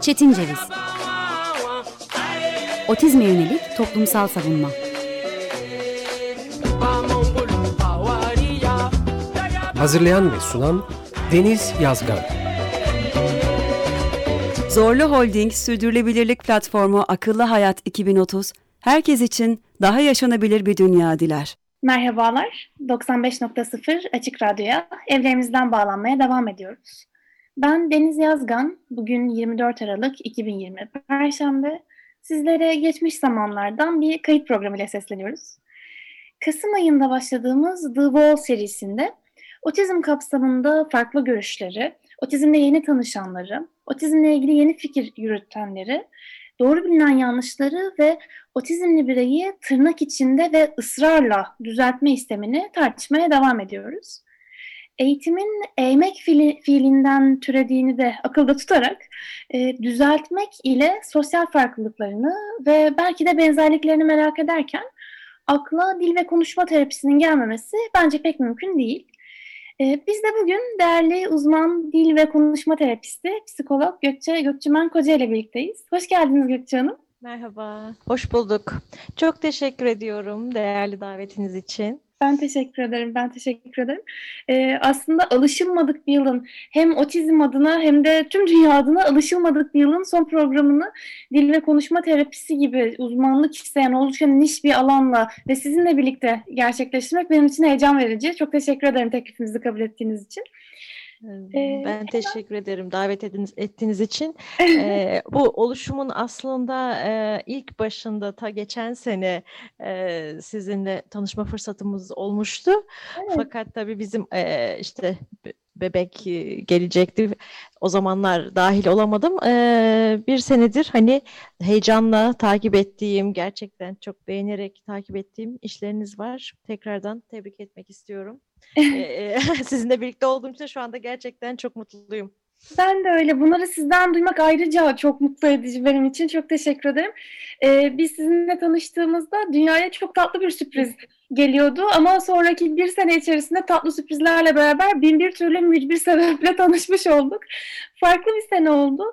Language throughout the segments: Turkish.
Çetin Ceviz. Otizme yönelik toplumsal savunma. Hazırlayan ve sunan Deniz Yazgan. Zorlu Holding Sürdürülebilirlik Platformu Akıllı Hayat 2030, herkes için daha yaşanabilir bir dünya diler. Merhabalar, 95.0 Açık Radyo'ya evlerimizden bağlanmaya devam ediyoruz. Ben Deniz Yazgan, bugün 24 Aralık 2020 Perşembe. Sizlere geçmiş zamanlardan bir kayıt programıyla sesleniyoruz. Kasım ayında başladığımız The Wall serisinde otizm kapsamında farklı görüşleri, otizmle yeni tanışanları, otizmle ilgili yeni fikir yürütenleri, doğru bilinen yanlışları ve otizmli bireyi tırnak içinde ve ısrarla düzeltme istemini tartışmaya devam ediyoruz. Eğitimin eğmek fiili, fiilinden türediğini de akılda tutarak e, düzeltmek ile sosyal farklılıklarını ve belki de benzerliklerini merak ederken akla dil ve konuşma terapisinin gelmemesi bence pek mümkün değil. Ee, biz de bugün değerli uzman dil ve konuşma terapisti, psikolog Gökçe Gökçümen Koca ile birlikteyiz. Hoş geldiniz Gökçe Hanım. Merhaba, hoş bulduk. Çok teşekkür ediyorum değerli davetiniz için. Ben teşekkür ederim, ben teşekkür ederim. Ee, aslında alışılmadık bir yılın hem otizm adına hem de tüm dünya adına alışılmadık bir yılın son programını dil ve konuşma terapisi gibi uzmanlık isteyen oldukça niş bir alanla ve sizinle birlikte gerçekleştirmek benim için heyecan verici. Çok teşekkür ederim teklifinizi kabul ettiğiniz için. Ben teşekkür ederim davet ettiğiniz, ettiğiniz için. ee, bu oluşumun aslında e, ilk başında ta geçen sene e, sizinle tanışma fırsatımız olmuştu. Evet. Fakat tabii bizim e, işte bebek gelecekti. O zamanlar dahil olamadım. Ee, bir senedir hani heyecanla takip ettiğim, gerçekten çok beğenerek takip ettiğim işleriniz var. Tekrardan tebrik etmek istiyorum. sizinle birlikte olduğum için şu anda gerçekten çok mutluyum. Ben de öyle. Bunları sizden duymak ayrıca çok mutlu edici benim için. Çok teşekkür ederim. Ee, biz sizinle tanıştığımızda dünyaya çok tatlı bir sürpriz geliyordu. Ama sonraki bir sene içerisinde tatlı sürprizlerle beraber bin bir türlü mücbir sebeple tanışmış olduk. Farklı bir sene oldu.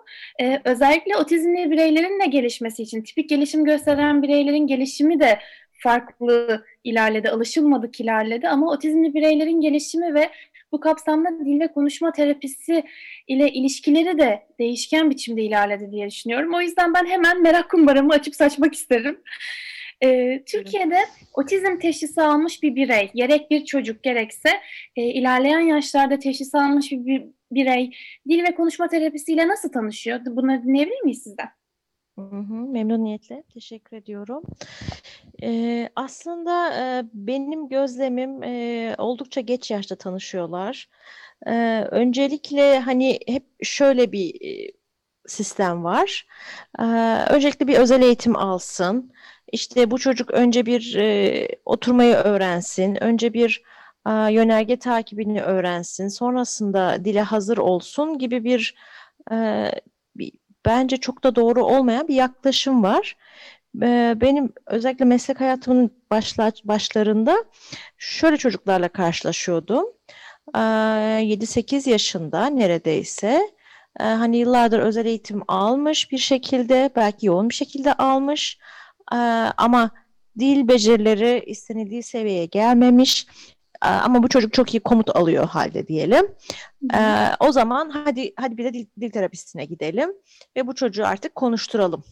Ee, özellikle otizmli bireylerin de gelişmesi için, tipik gelişim gösteren bireylerin gelişimi de farklı ilerledi, alışılmadık ilerledi ama otizmli bireylerin gelişimi ve bu kapsamda dil ve konuşma terapisi ile ilişkileri de değişken biçimde ilerledi diye düşünüyorum. O yüzden ben hemen merak kumbaramı açıp saçmak isterim. Ee, Türkiye'de otizm teşhisi almış bir birey, gerek bir çocuk gerekse e, ilerleyen yaşlarda teşhisi almış bir birey dil ve konuşma terapisiyle nasıl tanışıyor? Bunları dinleyebilir miyiz sizden? Memnuniyetle teşekkür ediyorum. Ee, aslında e, benim gözlemim e, oldukça geç yaşta tanışıyorlar. Ee, öncelikle hani hep şöyle bir e, sistem var. Ee, öncelikle bir özel eğitim alsın. İşte bu çocuk önce bir oturmayı öğrensin, önce bir yönerge takibini öğrensin, sonrasında dile hazır olsun gibi bir bence çok da doğru olmayan bir yaklaşım var. E, benim özellikle meslek hayatımın başla, başlarında şöyle çocuklarla karşılaşıyordum. E, 7-8 yaşında neredeyse e, hani yıllardır özel eğitim almış bir şekilde, belki yoğun bir şekilde almış ama dil becerileri istenildiği seviyeye gelmemiş. Ama bu çocuk çok iyi komut alıyor halde diyelim. Ee, o zaman hadi hadi bir de dil, dil terapistine gidelim ve bu çocuğu artık konuşturalım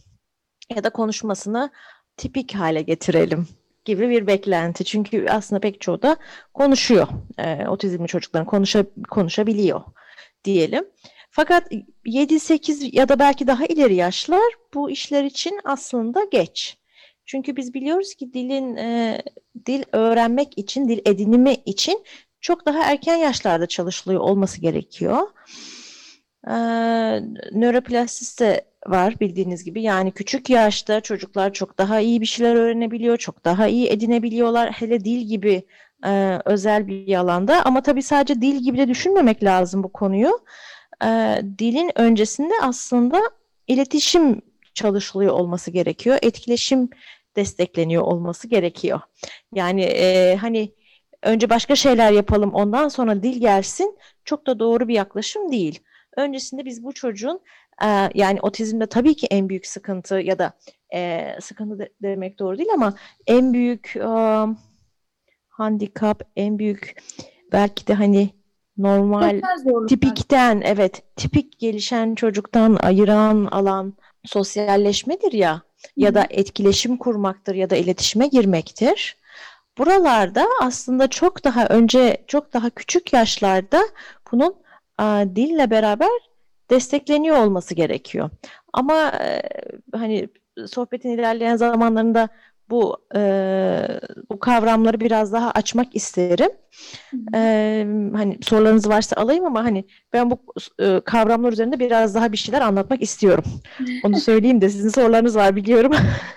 ya da konuşmasını tipik hale getirelim gibi bir beklenti. Çünkü aslında pek çoğu da konuşuyor. Ee, otizmli çocukların konuşa, konuşabiliyor diyelim. Fakat 7-8 ya da belki daha ileri yaşlar bu işler için aslında geç. Çünkü biz biliyoruz ki dilin e, dil öğrenmek için, dil edinimi için çok daha erken yaşlarda çalışılıyor olması gerekiyor. Ee, nöroplastisite var bildiğiniz gibi. Yani küçük yaşta çocuklar çok daha iyi bir şeyler öğrenebiliyor, çok daha iyi edinebiliyorlar. Hele dil gibi e, özel bir alanda. Ama tabii sadece dil gibi de düşünmemek lazım bu konuyu. E, dilin öncesinde aslında iletişim çalışılıyor olması gerekiyor. Etkileşim destekleniyor olması gerekiyor. Yani e, hani önce başka şeyler yapalım ondan sonra dil gelsin çok da doğru bir yaklaşım değil. öncesinde biz bu çocuğun e, yani otizmde tabii ki en büyük sıkıntı ya da e, sıkıntı de, demek doğru değil ama en büyük e, handikap, en büyük belki de hani normal tipikten evet tipik gelişen çocuktan ayıran alan sosyalleşmedir ya ya da etkileşim kurmaktır ya da iletişime girmektir. Buralarda aslında çok daha önce çok daha küçük yaşlarda bunun a, dille beraber destekleniyor olması gerekiyor. Ama e, hani sohbetin ilerleyen zamanlarında bu e, bu kavramları biraz daha açmak isterim. E, hani sorularınız varsa alayım ama hani ben bu e, kavramlar üzerinde biraz daha bir şeyler anlatmak istiyorum. Onu söyleyeyim de sizin sorularınız var biliyorum.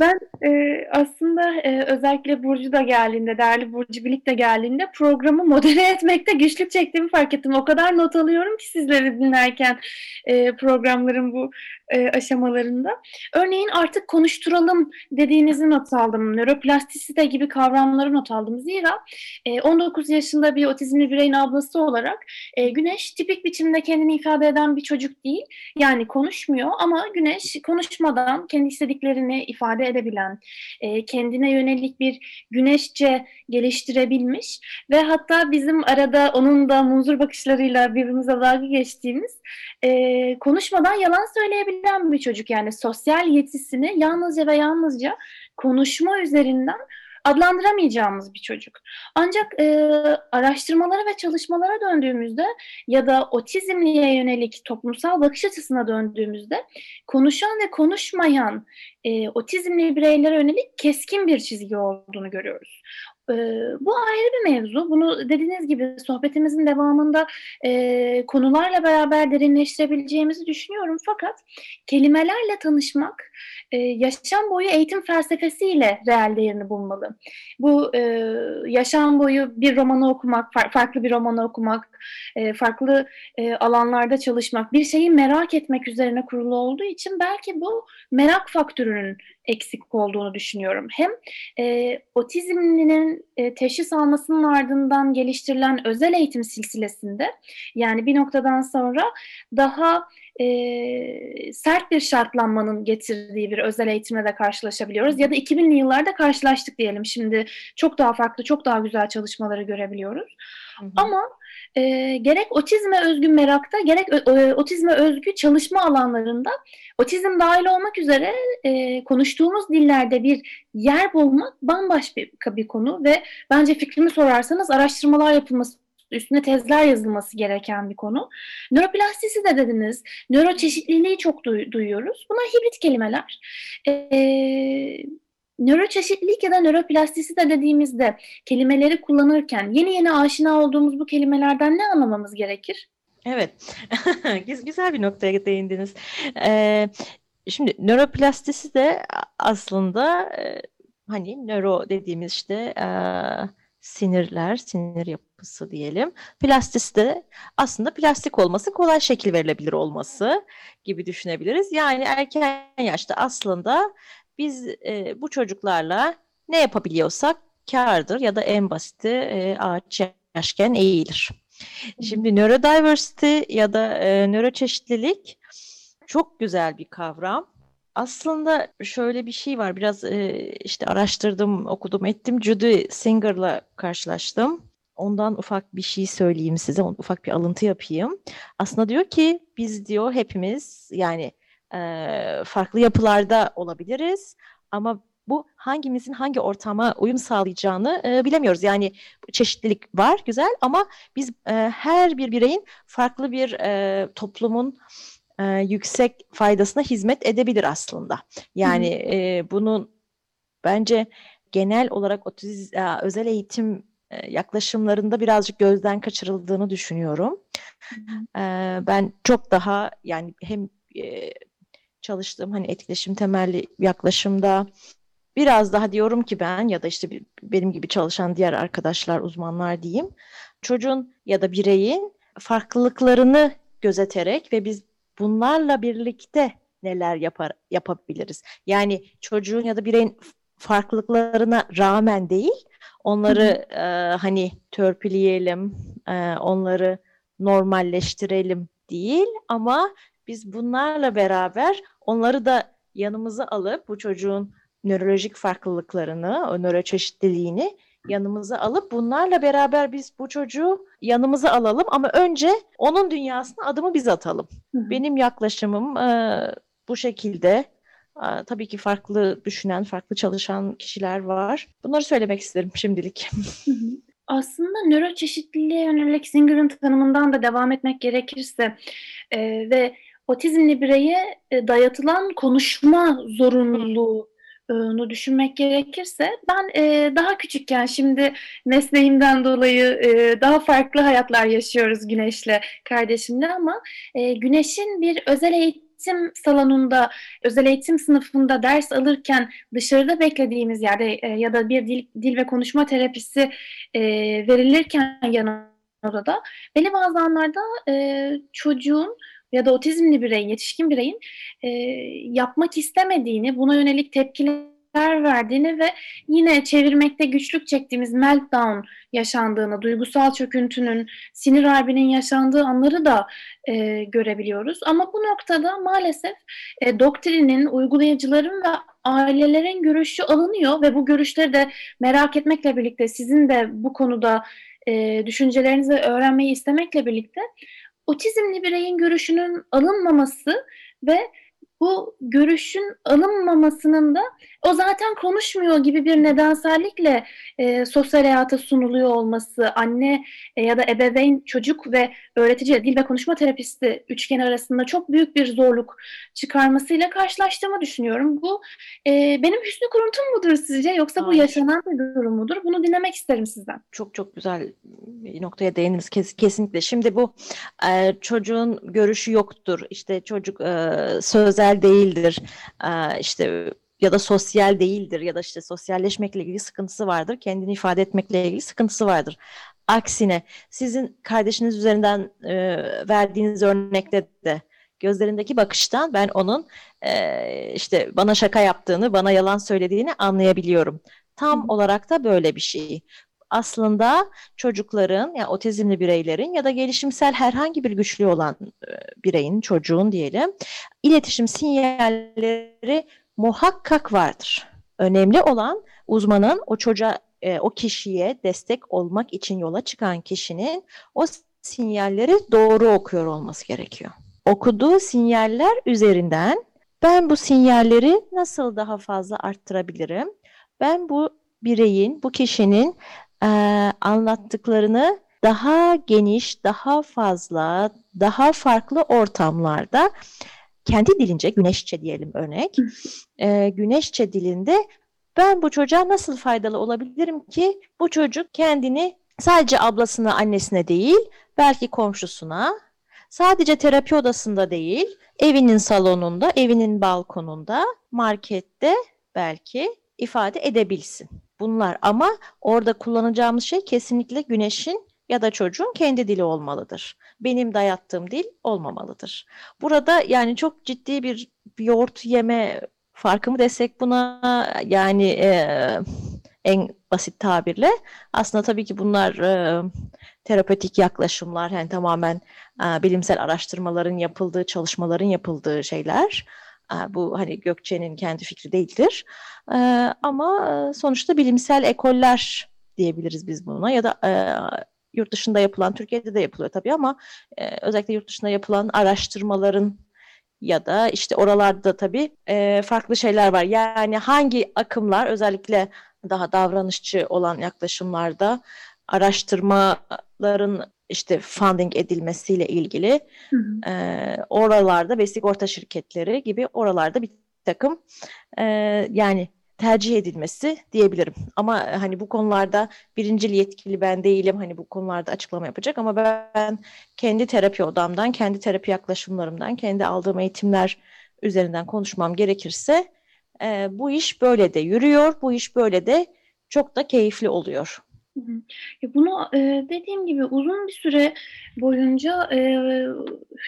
ben e, aslında e, özellikle Burcu da geldiğinde, değerli Burcu Bilik de geldiğinde programı modere etmekte güçlük çektiğimi fark ettim. O kadar not alıyorum ki sizleri dinlerken e, programların bu e, aşamalarında. Örneğin artık konuşturalım dediğinizi not aldım. Nöroplastisite gibi kavramları not aldım. Zira e, 19 yaşında bir otizmli bireyin ablası olarak e, Güneş tipik biçimde kendini ifade eden bir çocuk değil. Yani konuşmuyor ama Güneş konuşmadan kendi istediklerini ifade edebilen, e, kendine yönelik bir güneşçe geliştirebilmiş ve hatta bizim arada onun da munzur bakışlarıyla birbirimize dalga geçtiğimiz e, konuşmadan yalan söyleyebilen bir çocuk. Yani sosyal yetisini yalnızca ve yalnızca konuşma üzerinden adlandıramayacağımız bir çocuk. Ancak e, araştırmalara ve çalışmalara döndüğümüzde ya da otizmliye yönelik toplumsal bakış açısına döndüğümüzde konuşan ve konuşmayan e, otizmli bireylere yönelik keskin bir çizgi olduğunu görüyoruz. E, bu ayrı bir mevzu. Bunu dediğiniz gibi sohbetimizin devamında e, konularla beraber derinleştirebileceğimizi düşünüyorum. Fakat kelimelerle tanışmak e, yaşam boyu eğitim felsefesiyle reel değerini bulmalı. Bu e, yaşam boyu bir romanı okumak, far, farklı bir romanı okumak, e, farklı e, alanlarda çalışmak, bir şeyi merak etmek üzerine kurulu olduğu için belki bu merak faktörünün eksik olduğunu düşünüyorum. Hem e, otizmlinin e, teşhis almasının ardından geliştirilen özel eğitim silsilesinde yani bir noktadan sonra daha e, sert bir şartlanmanın getirdiği bir özel eğitimle de karşılaşabiliyoruz. Ya da 2000'li yıllarda karşılaştık diyelim. Şimdi çok daha farklı, çok daha güzel çalışmaları görebiliyoruz. Hı hı. Ama e, gerek otizme özgü merakta, gerek e, otizme özgü çalışma alanlarında otizm dahil olmak üzere e, konuştuğumuz dillerde bir yer bulmak bambaşka bir, bir konu ve bence fikrimi sorarsanız araştırmalar yapılması üstüne tezler yazılması gereken bir konu. Nöroplastisi de dediniz. Nöroçeşitliliği çok duy- duyuyoruz. Bunlar hibrit kelimeler. Ee, nöroçeşitlilik ya da nöroplastisi de dediğimizde kelimeleri kullanırken yeni yeni aşina olduğumuz bu kelimelerden ne anlamamız gerekir? Evet, güzel bir noktaya değindiniz. Ee, şimdi nöroplastisi de aslında e, hani nöro dediğimiz işte e, sinirler, sinir yapısı diyelim. Plastisi de aslında plastik olması, kolay şekil verilebilir olması gibi düşünebiliriz. Yani erken yaşta aslında biz e, bu çocuklarla ne yapabiliyorsak kardır ya da en basiti e, ağaç yaşken eğilir. Şimdi neurodiversity ya da e, nöroçeşitlilik çok güzel bir kavram. Aslında şöyle bir şey var. Biraz e, işte araştırdım, okudum, ettim. Judy Singer'la karşılaştım. Ondan ufak bir şey söyleyeyim size. Ufak bir alıntı yapayım. Aslında diyor ki biz diyor hepimiz yani e, farklı yapılarda olabiliriz. Ama bu hangimizin hangi ortama uyum sağlayacağını e, bilemiyoruz. Yani çeşitlilik var güzel ama biz e, her bir bireyin farklı bir e, toplumun e, yüksek faydasına hizmet edebilir aslında. Yani e, bunun bence genel olarak otiz, e, özel eğitim e, yaklaşımlarında birazcık gözden kaçırıldığını düşünüyorum. E, ben çok daha yani hem e, çalıştığım hani etkileşim temelli yaklaşımda biraz daha diyorum ki ben ya da işte benim gibi çalışan diğer arkadaşlar, uzmanlar diyeyim. Çocuğun ya da bireyin farklılıklarını gözeterek ve biz bunlarla birlikte neler yapar yapabiliriz? Yani çocuğun ya da bireyin farklılıklarına rağmen değil, onları e, hani törpüleyelim, e, onları normalleştirelim değil ama biz bunlarla beraber onları da yanımıza alıp bu çocuğun nörolojik farklılıklarını, o nöroçeşitliliğini yanımıza alıp bunlarla beraber biz bu çocuğu yanımıza alalım ama önce onun dünyasına adımı biz atalım. Hı. Benim yaklaşımım e, bu şekilde. E, tabii ki farklı düşünen, farklı çalışan kişiler var. Bunları söylemek isterim şimdilik. Hı hı. Aslında nöroçeşitliliğe yönelik Zinger'ın tanımından da devam etmek gerekirse e, ve otizmli bireye e, dayatılan konuşma zorunluluğunu düşünmek gerekirse ben e, daha küçükken şimdi mesleğimden dolayı e, daha farklı hayatlar yaşıyoruz Güneş'le kardeşimle ama Güneş'in bir özel eğitim salonunda, özel eğitim sınıfında ders alırken dışarıda beklediğimiz yerde e, ya da bir dil, dil ve konuşma terapisi e, verilirken yan odada belli bazı anlarda e, çocuğun ya da otizmli bireyin, yetişkin bireyin e, yapmak istemediğini, buna yönelik tepkiler verdiğini ve yine çevirmekte güçlük çektiğimiz meltdown yaşandığını, duygusal çöküntünün, sinir harbinin yaşandığı anları da e, görebiliyoruz. Ama bu noktada maalesef e, doktrinin, uygulayıcıların ve ailelerin görüşü alınıyor ve bu görüşleri de merak etmekle birlikte sizin de bu konuda e, düşüncelerinizi öğrenmeyi istemekle birlikte otizmli bireyin görüşünün alınmaması ve bu görüşün alınmamasının da o zaten konuşmuyor gibi bir nedensellikle e, sosyal hayata sunuluyor olması, anne e, ya da ebeveyn, çocuk ve öğretici, dil ve konuşma terapisti üçgen arasında çok büyük bir zorluk çıkarmasıyla karşılaştığımı düşünüyorum. Bu e, benim hüsnü kuruntum mudur sizce yoksa bu yaşanan bir durum mudur? Bunu dinlemek isterim sizden. Çok çok güzel bir noktaya değindiniz kes, kesinlikle. Şimdi bu e, çocuğun görüşü yoktur. İşte çocuk e, sözel değildir. E, işte ya da sosyal değildir ya da işte sosyalleşmekle ilgili sıkıntısı vardır. Kendini ifade etmekle ilgili sıkıntısı vardır. Aksine sizin kardeşiniz üzerinden e, verdiğiniz örnekte de gözlerindeki bakıştan ben onun e, işte bana şaka yaptığını, bana yalan söylediğini anlayabiliyorum. Tam olarak da böyle bir şey. Aslında çocukların ya otizmli bireylerin ya da gelişimsel herhangi bir güçlüğü olan e, bireyin, çocuğun diyelim, iletişim sinyalleri muhakkak vardır. Önemli olan uzmanın o çocuğa, e, o kişiye destek olmak için yola çıkan kişinin o sinyalleri doğru okuyor olması gerekiyor. Okuduğu sinyaller üzerinden ben bu sinyalleri nasıl daha fazla arttırabilirim? Ben bu bireyin, bu kişinin e, anlattıklarını daha geniş, daha fazla, daha farklı ortamlarda kendi dilince, güneşçe diyelim örnek, e, güneşçe dilinde ben bu çocuğa nasıl faydalı olabilirim ki? Bu çocuk kendini sadece ablasına, annesine değil, belki komşusuna, sadece terapi odasında değil, evinin salonunda, evinin balkonunda, markette belki ifade edebilsin. Bunlar ama orada kullanacağımız şey kesinlikle güneşin ya da çocuğun kendi dili olmalıdır. Benim dayattığım dil olmamalıdır. Burada yani çok ciddi bir yoğurt yeme farkı mı desek buna yani e, en basit tabirle aslında tabii ki bunlar e, terapötik yaklaşımlar yani tamamen e, bilimsel araştırmaların yapıldığı çalışmaların yapıldığı şeyler. E, bu hani Gökçe'nin kendi fikri değildir. E, ama e, sonuçta bilimsel ekoller diyebiliriz biz buna ya da e, yurt dışında yapılan Türkiye'de de yapılıyor tabii ama e, özellikle yurt dışında yapılan araştırmaların ya da işte oralarda tabii farklı şeyler var. Yani hangi akımlar özellikle daha davranışçı olan yaklaşımlarda araştırmaların işte funding edilmesiyle ilgili Hı hı. e, oralarda ve sigorta şirketleri gibi oralarda bir takım e, yani tercih edilmesi diyebilirim. Ama hani bu konularda birincil yetkili ben değilim. Hani bu konularda açıklama yapacak ama ben kendi terapi odamdan, kendi terapi yaklaşımlarımdan, kendi aldığım eğitimler üzerinden konuşmam gerekirse e, bu iş böyle de yürüyor. Bu iş böyle de çok da keyifli oluyor. Bunu e, dediğim gibi uzun bir süre boyunca e,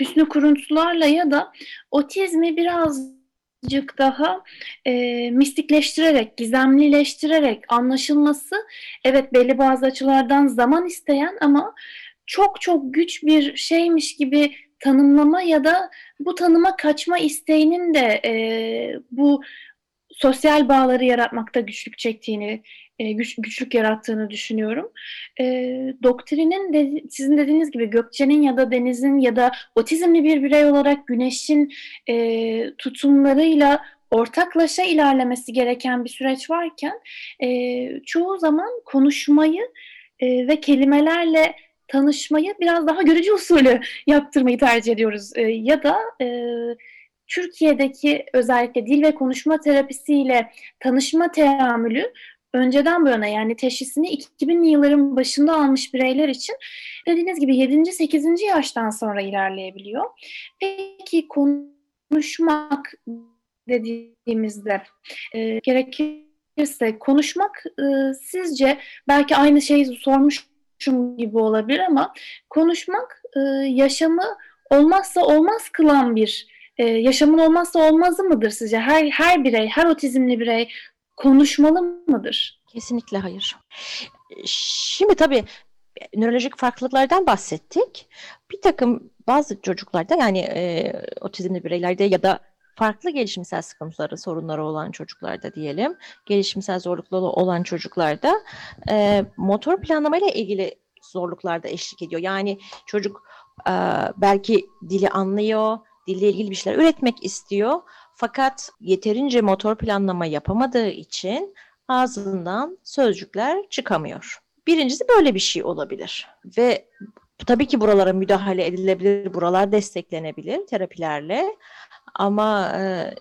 hüsnü kuruntularla ya da otizmi birazcık daha e, mistikleştirerek, gizemlileştirerek anlaşılması evet belli bazı açılardan zaman isteyen ama çok çok güç bir şeymiş gibi tanımlama ya da bu tanıma kaçma isteğinin de bu sosyal bağları yaratmakta güçlük çektiğini, e, güç, güçlük yarattığını düşünüyorum. E, doktrinin de, sizin dediğiniz gibi Gökçe'nin ya da Deniz'in ya da otizmli bir birey olarak Güneş'in e, tutumlarıyla ortaklaşa ilerlemesi gereken bir süreç varken e, çoğu zaman konuşmayı e, ve kelimelerle tanışmayı biraz daha görücü usulü yaptırmayı tercih ediyoruz. E, ya da e, Türkiye'deki özellikle dil ve konuşma terapisiyle tanışma teamülü önceden bu yana yani teşhisini 2000'li yılların başında almış bireyler için dediğiniz gibi 7. 8. yaştan sonra ilerleyebiliyor. Peki konuşmak dediğimizde e, gerekirse konuşmak e, sizce belki aynı şeyi sormuşum gibi olabilir ama konuşmak e, yaşamı olmazsa olmaz kılan bir e, yaşamın olmazsa olmazı mıdır sizce? Her her birey, her otizmli birey konuşmalı mıdır? Kesinlikle hayır. Şimdi tabii nörolojik farklılıklardan bahsettik. Bir takım bazı çocuklarda yani e, otizmli bireylerde ya da farklı gelişimsel sıkıntıları, sorunları olan çocuklarda diyelim, gelişimsel zorlukları olan çocuklarda e, motor planlamayla ilgili zorluklarda eşlik ediyor. Yani çocuk e, belki dili anlıyor, dille ilgili bir şeyler üretmek istiyor. Fakat yeterince motor planlama yapamadığı için ağzından sözcükler çıkamıyor. Birincisi böyle bir şey olabilir. Ve tabii ki buralara müdahale edilebilir, buralar desteklenebilir terapilerle. Ama e,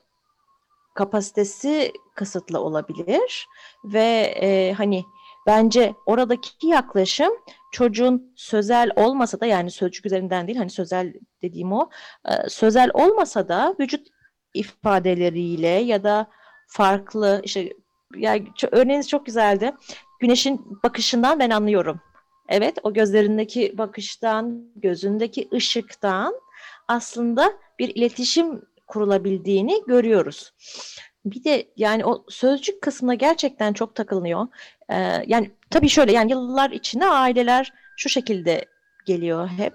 kapasitesi kısıtlı olabilir ve e, hani bence oradaki yaklaşım çocuğun sözel olmasa da yani sözcük üzerinden değil hani sözel dediğim o e, sözel olmasa da vücut ifadeleriyle ya da farklı işte yani örneğiniz çok güzeldi. Güneşin bakışından ben anlıyorum. Evet o gözlerindeki bakıştan, gözündeki ışıktan aslında bir iletişim kurulabildiğini görüyoruz. Bir de yani o sözcük kısmına gerçekten çok takılınıyor. Ee, yani tabii şöyle yani yıllar içinde aileler şu şekilde geliyor hep.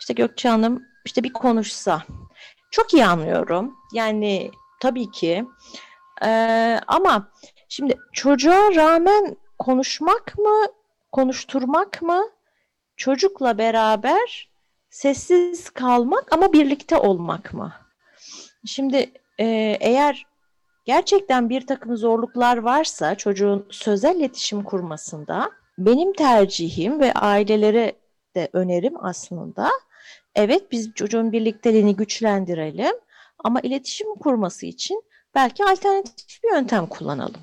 İşte Gökçe Hanım işte bir konuşsa. Çok iyi anlıyorum. Yani tabii ki. Ee, ama şimdi çocuğa rağmen konuşmak mı, konuşturmak mı, çocukla beraber sessiz kalmak ama birlikte olmak mı? Şimdi e, eğer gerçekten bir takım zorluklar varsa çocuğun sözel iletişim kurmasında benim tercihim ve ailelere de önerim aslında evet biz çocuğun birlikteliğini güçlendirelim ama iletişim kurması için belki alternatif bir yöntem kullanalım.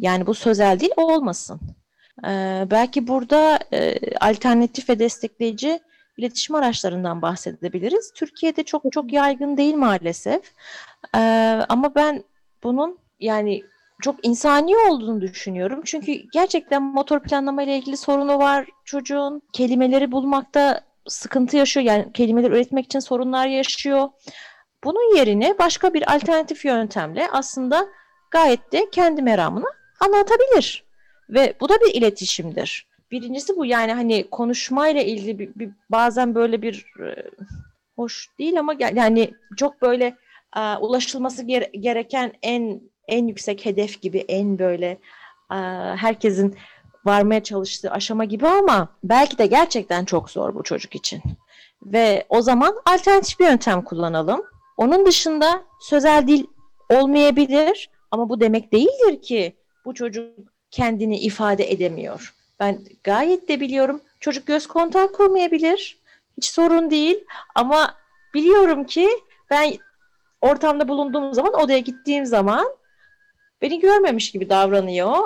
Yani bu sözel değil olmasın. Ee, belki burada e, alternatif ve destekleyici iletişim araçlarından bahsedebiliriz. Türkiye'de çok çok yaygın değil maalesef. Ee, ama ben bunun yani çok insani olduğunu düşünüyorum. Çünkü gerçekten motor planlama ile ilgili sorunu var çocuğun. Kelimeleri bulmakta sıkıntı yaşıyor. Yani kelimeler üretmek için sorunlar yaşıyor. Bunun yerine başka bir alternatif yöntemle aslında gayet de kendi meramını anlatabilir. Ve bu da bir iletişimdir. Birincisi bu yani hani konuşmayla ilgili bir, bir bazen böyle bir e, hoş değil ama yani çok böyle e, ulaşılması gere, gereken en en yüksek hedef gibi en böyle e, herkesin varmaya çalıştığı aşama gibi ama belki de gerçekten çok zor bu çocuk için. Ve o zaman alternatif bir yöntem kullanalım. Onun dışında sözel dil olmayabilir ama bu demek değildir ki bu çocuk kendini ifade edemiyor. Ben gayet de biliyorum çocuk göz kontağı kurmayabilir. Hiç sorun değil ama biliyorum ki ben ortamda bulunduğum zaman odaya gittiğim zaman beni görmemiş gibi davranıyor.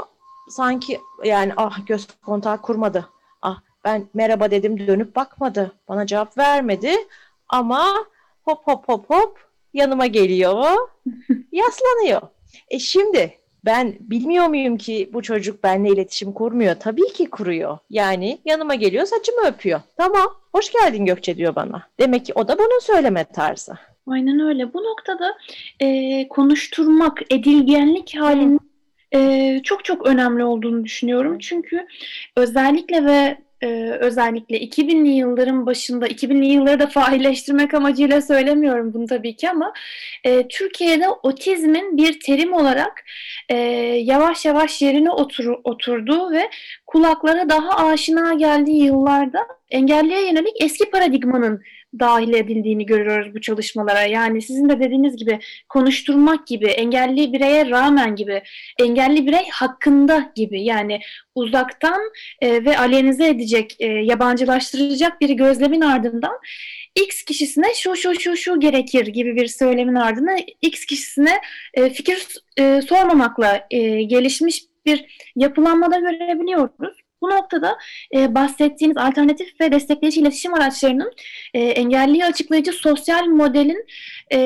Sanki yani ah göz kontağı kurmadı. Ah ben merhaba dedim dönüp bakmadı. Bana cevap vermedi. Ama hop hop hop hop yanıma geliyor. yaslanıyor. E şimdi ben bilmiyor muyum ki bu çocuk benimle iletişim kurmuyor? Tabii ki kuruyor. Yani yanıma geliyor saçımı öpüyor. Tamam hoş geldin Gökçe diyor bana. Demek ki o da bunun söyleme tarzı. Aynen öyle. Bu noktada e, konuşturmak, edilgenlik halinin e, çok çok önemli olduğunu düşünüyorum. Çünkü özellikle ve e, özellikle 2000'li yılların başında, 2000'li yılları da failleştirmek amacıyla söylemiyorum bunu tabii ki ama e, Türkiye'de otizmin bir terim olarak e, yavaş yavaş yerine otur, oturduğu ve kulaklara daha aşina geldiği yıllarda engelliye yönelik eski paradigmanın dahil edildiğini görüyoruz bu çalışmalara. Yani sizin de dediğiniz gibi konuşturmak gibi, engelli bireye rağmen gibi, engelli birey hakkında gibi yani uzaktan e, ve alenize edecek, e, yabancılaştıracak bir gözlemin ardından X kişisine şu şu şu şu gerekir gibi bir söylemin ardından X kişisine e, fikir e, sormamakla e, gelişmiş bir yapılanmada görebiliyoruz. Bu noktada e, bahsettiğiniz alternatif ve destekleyici iletişim araçlarının e, engelliyi açıklayıcı sosyal modelin e,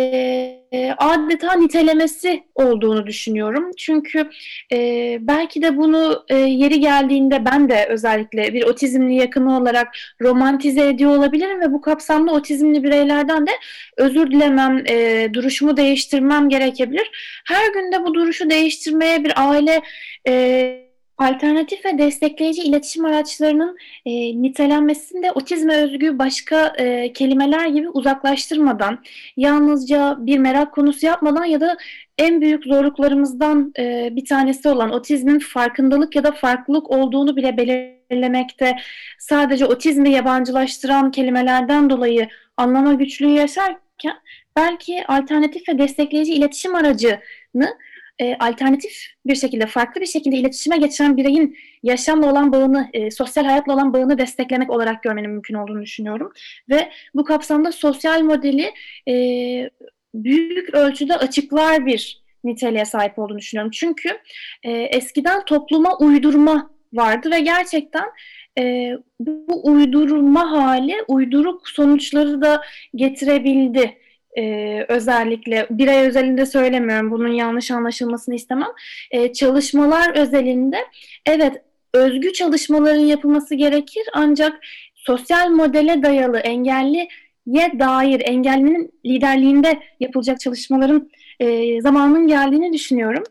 e, adeta nitelemesi olduğunu düşünüyorum. Çünkü e, belki de bunu e, yeri geldiğinde ben de özellikle bir otizmli yakını olarak romantize ediyor olabilirim ve bu kapsamda otizmli bireylerden de özür dilemem, e, duruşumu değiştirmem gerekebilir. Her günde bu duruşu değiştirmeye bir aile e, Alternatif ve destekleyici iletişim araçlarının e, nitelenmesinde otizme özgü başka e, kelimeler gibi uzaklaştırmadan, yalnızca bir merak konusu yapmadan ya da en büyük zorluklarımızdan e, bir tanesi olan otizmin farkındalık ya da farklılık olduğunu bile belirlemekte, sadece otizmi yabancılaştıran kelimelerden dolayı anlama güçlüğü yaşarken belki alternatif ve destekleyici iletişim aracını e, alternatif bir şekilde, farklı bir şekilde iletişime geçen bireyin yaşamla olan bağını, e, sosyal hayatla olan bağını desteklemek olarak görmenin mümkün olduğunu düşünüyorum. Ve bu kapsamda sosyal modeli e, büyük ölçüde açıklar bir niteliğe sahip olduğunu düşünüyorum. Çünkü e, eskiden topluma uydurma vardı ve gerçekten e, bu uydurma hali uyduruk sonuçları da getirebildi e, özellikle birey özelinde söylemiyorum bunun yanlış anlaşılmasını istemem e, çalışmalar özelinde evet özgü çalışmaların yapılması gerekir ancak sosyal modele dayalı engelliye dair engellinin liderliğinde yapılacak çalışmaların e, zamanın geldiğini düşünüyorum.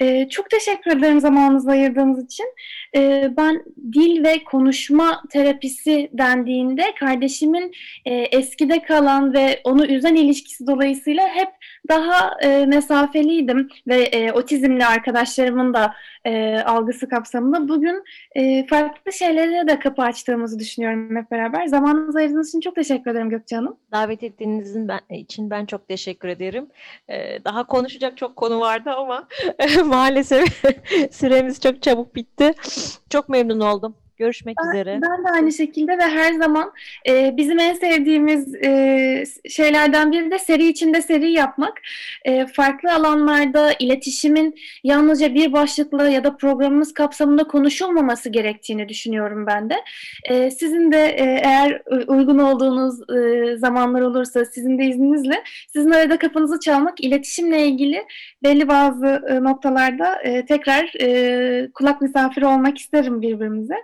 E, çok teşekkür ederim zamanınızı ayırdığınız için. E, ben dil ve konuşma terapisi dendiğinde kardeşimin e, eskide kalan ve onu üzen ilişkisi dolayısıyla hep daha e, mesafeliydim ve e, otizmli arkadaşlarımın da e, algısı kapsamında bugün e, farklı şeylere de kapı açtığımızı düşünüyorum hep beraber. Zamanınızı ayırdığınız için çok teşekkür ederim Gökçe Hanım. Davet ettiğinizin ben, için ben çok teşekkür ederim. Ee, daha konuşacak çok konu vardı ama maalesef süremiz çok çabuk bitti. Çok memnun oldum. Görüşmek ben, üzere. Ben de aynı şekilde ve her zaman e, bizim en sevdiğimiz e, şeylerden biri de seri içinde seri yapmak. E, farklı alanlarda iletişimin yalnızca bir başlıkla ya da programımız kapsamında konuşulmaması gerektiğini düşünüyorum ben de. E, sizin de e, eğer uygun olduğunuz e, zamanlar olursa sizin de izninizle sizin arada kafanızı çalmak iletişimle ilgili belli bazı e, noktalarda e, tekrar e, kulak misafiri olmak isterim birbirimize.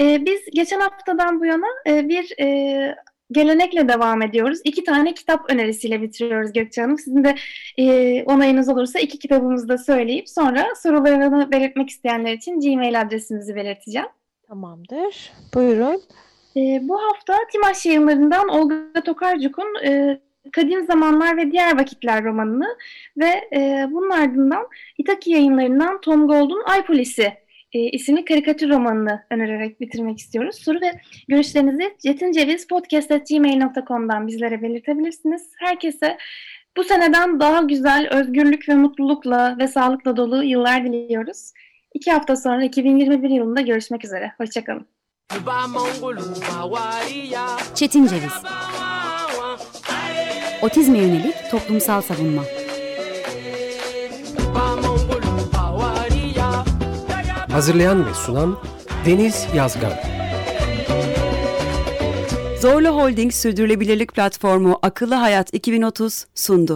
E, biz geçen haftadan bu yana e, bir e, gelenekle devam ediyoruz. İki tane kitap önerisiyle bitiriyoruz Gökçe Hanım. Sizin de e, onayınız olursa iki kitabımızı da söyleyip sonra sorularını belirtmek isteyenler için Gmail adresimizi belirteceğim. Tamamdır. Buyurun. E, bu hafta Timaş yayınlarından Olga Tokarcuk'un e, Kadim Zamanlar ve Diğer Vakitler romanını ve e, bunun ardından İtaki yayınlarından Tom Gold'un Ay Polisi e, isimli karikatür romanını önererek bitirmek istiyoruz. Soru ve görüşlerinizi cetincevizpodcast.gmail.com'dan bizlere belirtebilirsiniz. Herkese bu seneden daha güzel, özgürlük ve mutlulukla ve sağlıkla dolu yıllar diliyoruz. İki hafta sonra 2021 yılında görüşmek üzere. Hoşçakalın. Çetin Ceviz Otizme yönelik toplumsal savunma Hazırlayan ve sunan Deniz Yazgan. Zorlu Holding Sürdürülebilirlik Platformu Akıllı Hayat 2030 sundu.